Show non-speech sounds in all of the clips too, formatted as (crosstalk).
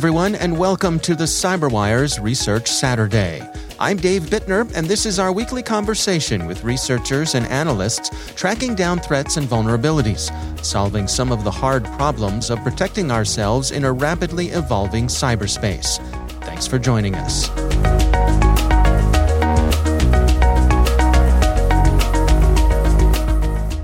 Everyone, and welcome to the CyberWire's Research Saturday. I'm Dave Bittner, and this is our weekly conversation with researchers and analysts tracking down threats and vulnerabilities, solving some of the hard problems of protecting ourselves in a rapidly evolving cyberspace. Thanks for joining us.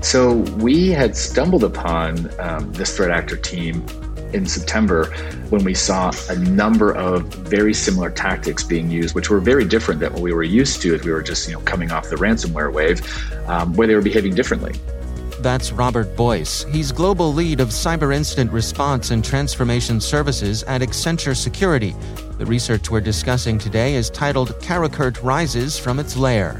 So, we had stumbled upon um, this threat actor team in September when we saw a number of very similar tactics being used, which were very different than what we were used to as we were just you know coming off the ransomware wave, um, where they were behaving differently. That's Robert Boyce. He's global lead of cyber incident response and transformation services at Accenture Security. The research we're discussing today is titled Karakurt Rises from its Lair.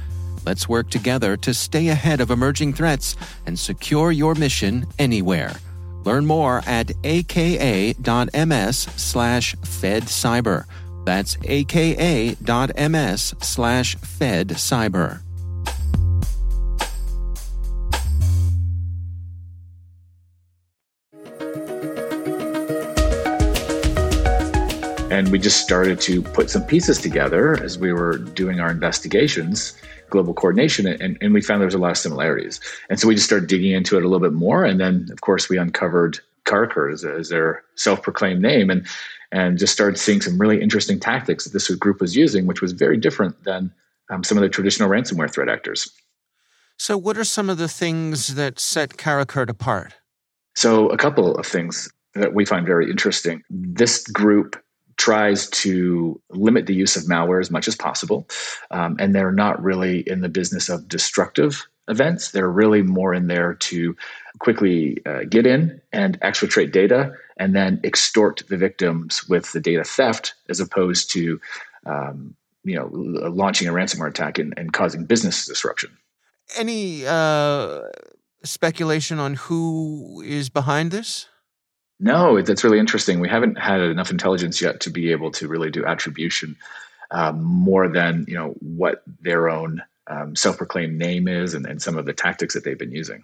Let's work together to stay ahead of emerging threats and secure your mission anywhere. Learn more at aka.ms slash fedcyber. That's aka.ms slash fedcyber. And we just started to put some pieces together as we were doing our investigations global coordination and, and we found there was a lot of similarities. And so we just started digging into it a little bit more and then of course we uncovered Karakurt as, as their self-proclaimed name and and just started seeing some really interesting tactics that this group was using which was very different than um, some of the traditional ransomware threat actors. So what are some of the things that set Karakurt apart? So a couple of things that we find very interesting. This group tries to limit the use of malware as much as possible. Um, and they're not really in the business of destructive events. They're really more in there to quickly uh, get in and exfiltrate data and then extort the victims with the data theft as opposed to um, you know launching a ransomware attack and, and causing business disruption. Any uh, speculation on who is behind this? No, that's really interesting. We haven't had enough intelligence yet to be able to really do attribution um, more than you know what their own um, self-proclaimed name is and, and, some of the tactics that they've been using.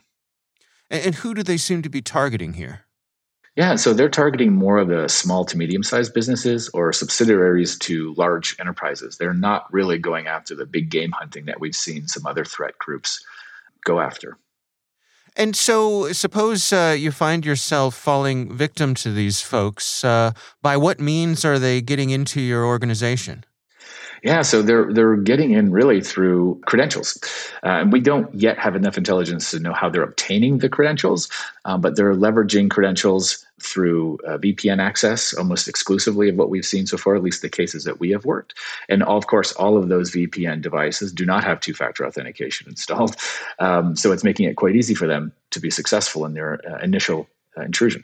And, and who do they seem to be targeting here? Yeah, so they're targeting more of the small to medium-sized businesses or subsidiaries to large enterprises. They're not really going after the big game hunting that we've seen some other threat groups go after. And so, suppose uh, you find yourself falling victim to these folks. Uh, by what means are they getting into your organization? Yeah, so they're they're getting in really through credentials, uh, and we don't yet have enough intelligence to know how they're obtaining the credentials, um, but they're leveraging credentials through uh, VPN access almost exclusively of what we've seen so far, at least the cases that we have worked. And all, of course, all of those VPN devices do not have two factor authentication (laughs) installed. Um, so it's making it quite easy for them to be successful in their uh, initial uh, intrusion.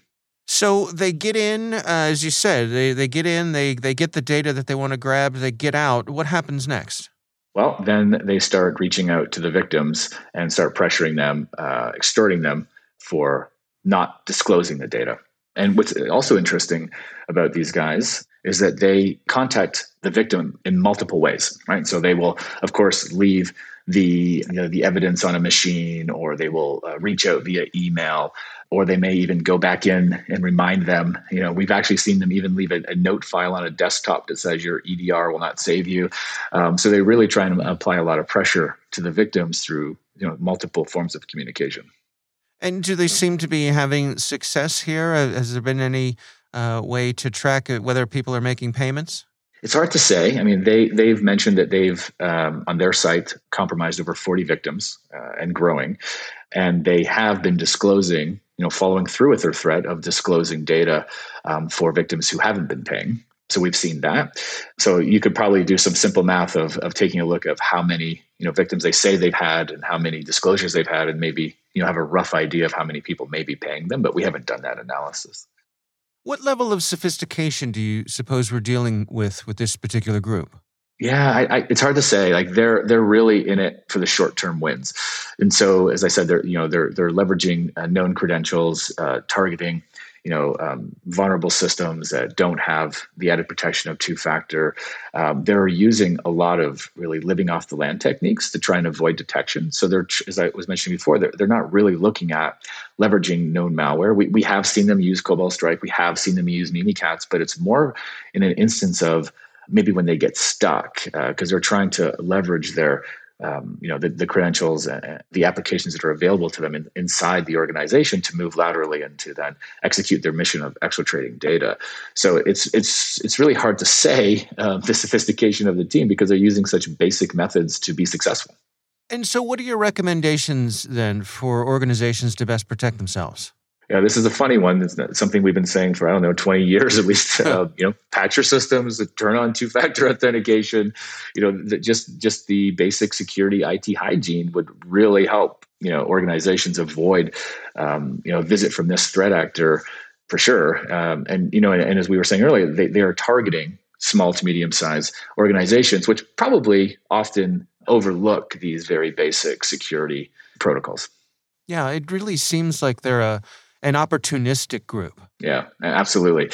So they get in, uh, as you said, they, they get in, they, they get the data that they want to grab, they get out. What happens next? Well, then they start reaching out to the victims and start pressuring them, uh, extorting them for not disclosing the data. And what's also interesting about these guys is that they contact the victim in multiple ways, right? So they will, of course, leave the you know, the evidence on a machine, or they will uh, reach out via email, or they may even go back in and remind them. You know, we've actually seen them even leave a, a note file on a desktop that says your EDR will not save you. Um, so they really try and apply a lot of pressure to the victims through you know multiple forms of communication. And do they seem to be having success here? Uh, has there been any uh, way to track whether people are making payments? It's hard to say. I mean, they they've mentioned that they've um, on their site compromised over 40 victims uh, and growing, and they have been disclosing, you know, following through with their threat of disclosing data um, for victims who haven't been paying. So we've seen that. So you could probably do some simple math of of taking a look of how many you know victims they say they've had and how many disclosures they've had, and maybe you know have a rough idea of how many people may be paying them. But we haven't done that analysis. What level of sophistication do you suppose we're dealing with with this particular group? Yeah, I, I, it's hard to say. Like they're they're really in it for the short term wins, and so as I said, they're you know they're they're leveraging uh, known credentials, uh, targeting you know um, vulnerable systems that don't have the added protection of two factor. Um, they're using a lot of really living off the land techniques to try and avoid detection. So they're, as I was mentioning before, they're, they're not really looking at leveraging known malware. We we have seen them use Cobalt Strike. We have seen them use Mimikatz, but it's more in an instance of maybe when they get stuck because uh, they're trying to leverage their um, you know the, the credentials and the applications that are available to them in, inside the organization to move laterally and to then execute their mission of exfiltrating data. So it's it's it's really hard to say uh, (laughs) the sophistication of the team because they're using such basic methods to be successful. And so, what are your recommendations then for organizations to best protect themselves? Yeah, this is a funny one. It's something we've been saying for I don't know twenty years at least. Uh, you know, patch your systems, turn on two-factor (laughs) authentication. You know, the, just just the basic security IT hygiene would really help. You know, organizations avoid um, you know visit from this threat actor for sure. Um, and you know, and, and, as we were saying earlier, they, they are targeting small to medium-sized organizations, which probably often overlook these very basic security protocols. Yeah, it really seems like they're a an opportunistic group. Yeah, absolutely.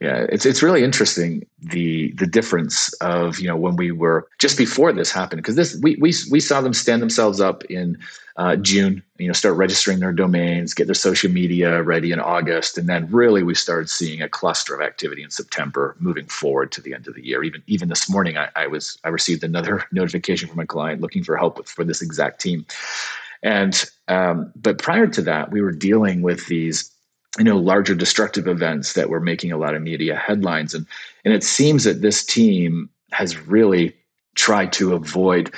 Yeah, it's it's really interesting the the difference of you know when we were just before this happened because this we we we saw them stand themselves up in uh, June, you know, start registering their domains, get their social media ready in August, and then really we started seeing a cluster of activity in September, moving forward to the end of the year. Even even this morning, I, I was I received another (laughs) notification from a client looking for help with for this exact team. And um, but prior to that, we were dealing with these you know larger destructive events that were making a lot of media headlines, and and it seems that this team has really tried to avoid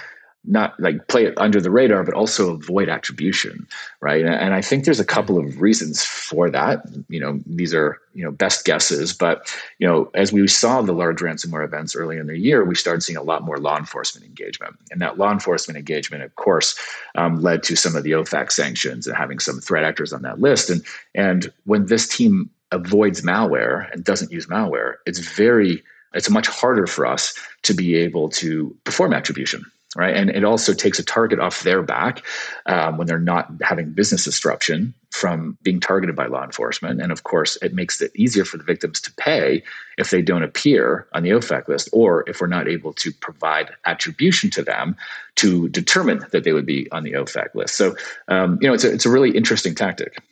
not like play it under the radar, but also avoid attribution, right? And, I think there's a couple of reasons for that. You know, these are you know best guesses, but you know, as we saw the large ransomware events early in the year, we started seeing a lot more law enforcement engagement, and that law enforcement engagement, of course, um, led to some of the OFAC sanctions and having some threat actors on that list. And and when this team avoids malware and doesn't use malware, it's very it's much harder for us to be able to perform attribution right? And it also takes a target off their back um, when they're not having business disruption from being targeted by law enforcement. And of course, it makes it easier for the victims to pay if they don't appear on the OFAC list, or if we're not able to provide attribution to them to determine that they would be on the OFAC list. So, um, you know, it's a, it's a really interesting tactic.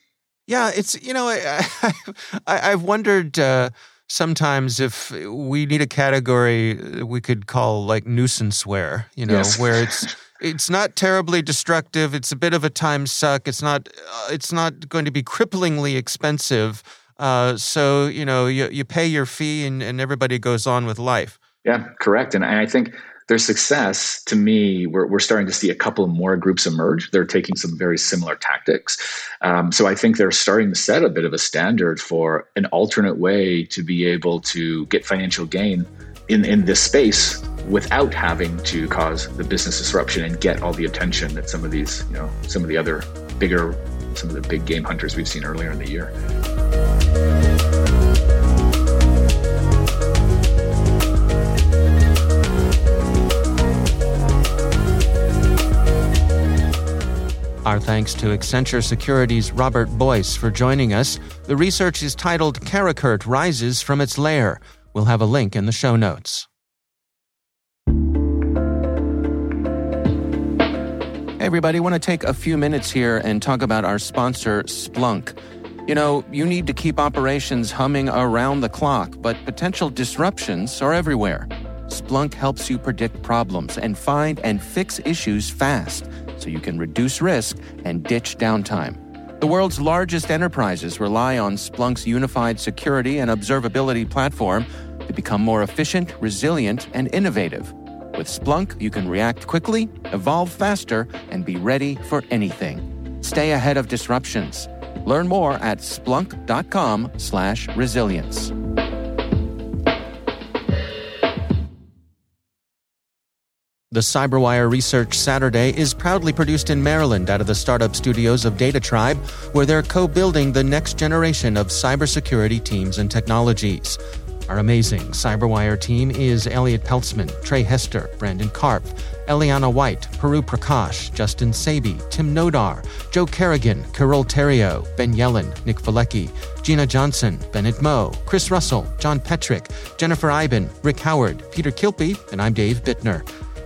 Yeah, it's you know, I, (laughs) I, have wondered. Uh, sometimes if we need a category we could call like nuisanceware, you know, yes. where it's it's not terribly destructive, it's a bit of a time suck, it's not uh, it's not going to be cripplingly expensive. Uh, so you know you, you pay your fee and, and everybody goes on with life. Yeah, correct. And I think their success to me we're, we're starting to see a couple more groups emerge. They're taking some very similar tactics. Um, so i think they're starting to set a bit of a standard for an alternate way to be able to get financial gain in, in this space without having to cause the business disruption and get all the attention that some of these you know some of the other bigger some of the big game hunters we've seen earlier in the year Our thanks to Accenture Security's Robert Boyce for joining us. The research is titled Karakurt Rises from Its Lair. We'll have a link in the show notes. Hey everybody, I want to take a few minutes here and talk about our sponsor, Splunk. You know, you need to keep operations humming around the clock, but potential disruptions are everywhere. Splunk helps you predict problems and find and fix issues fast so you can reduce risk and ditch downtime. The world's largest enterprises rely on Splunk's unified security and observability platform to become more efficient, resilient, and innovative. With Splunk, you can react quickly, evolve faster, and be ready for anything. Stay ahead of disruptions. Learn more at splunk.com/resilience. The Cyberwire Research Saturday is proudly produced in Maryland out of the startup studios of Data Tribe, where they're co building the next generation of cybersecurity teams and technologies. Our amazing Cyberwire team is Elliott Peltzman, Tre Hester, Brandon Karpf, Eliana White, Puru Prakash, Justin Sabie, Tim Nodar, Joe Carrigan, Carole Theriault, Ben Yelin, Nick Veliky, Gina Johnson, Bennett Moe, Chris Russell, John Petrik, Jennifer Eiben, Rick Howard, Peter Kilpe, and I'm Dave Bittner.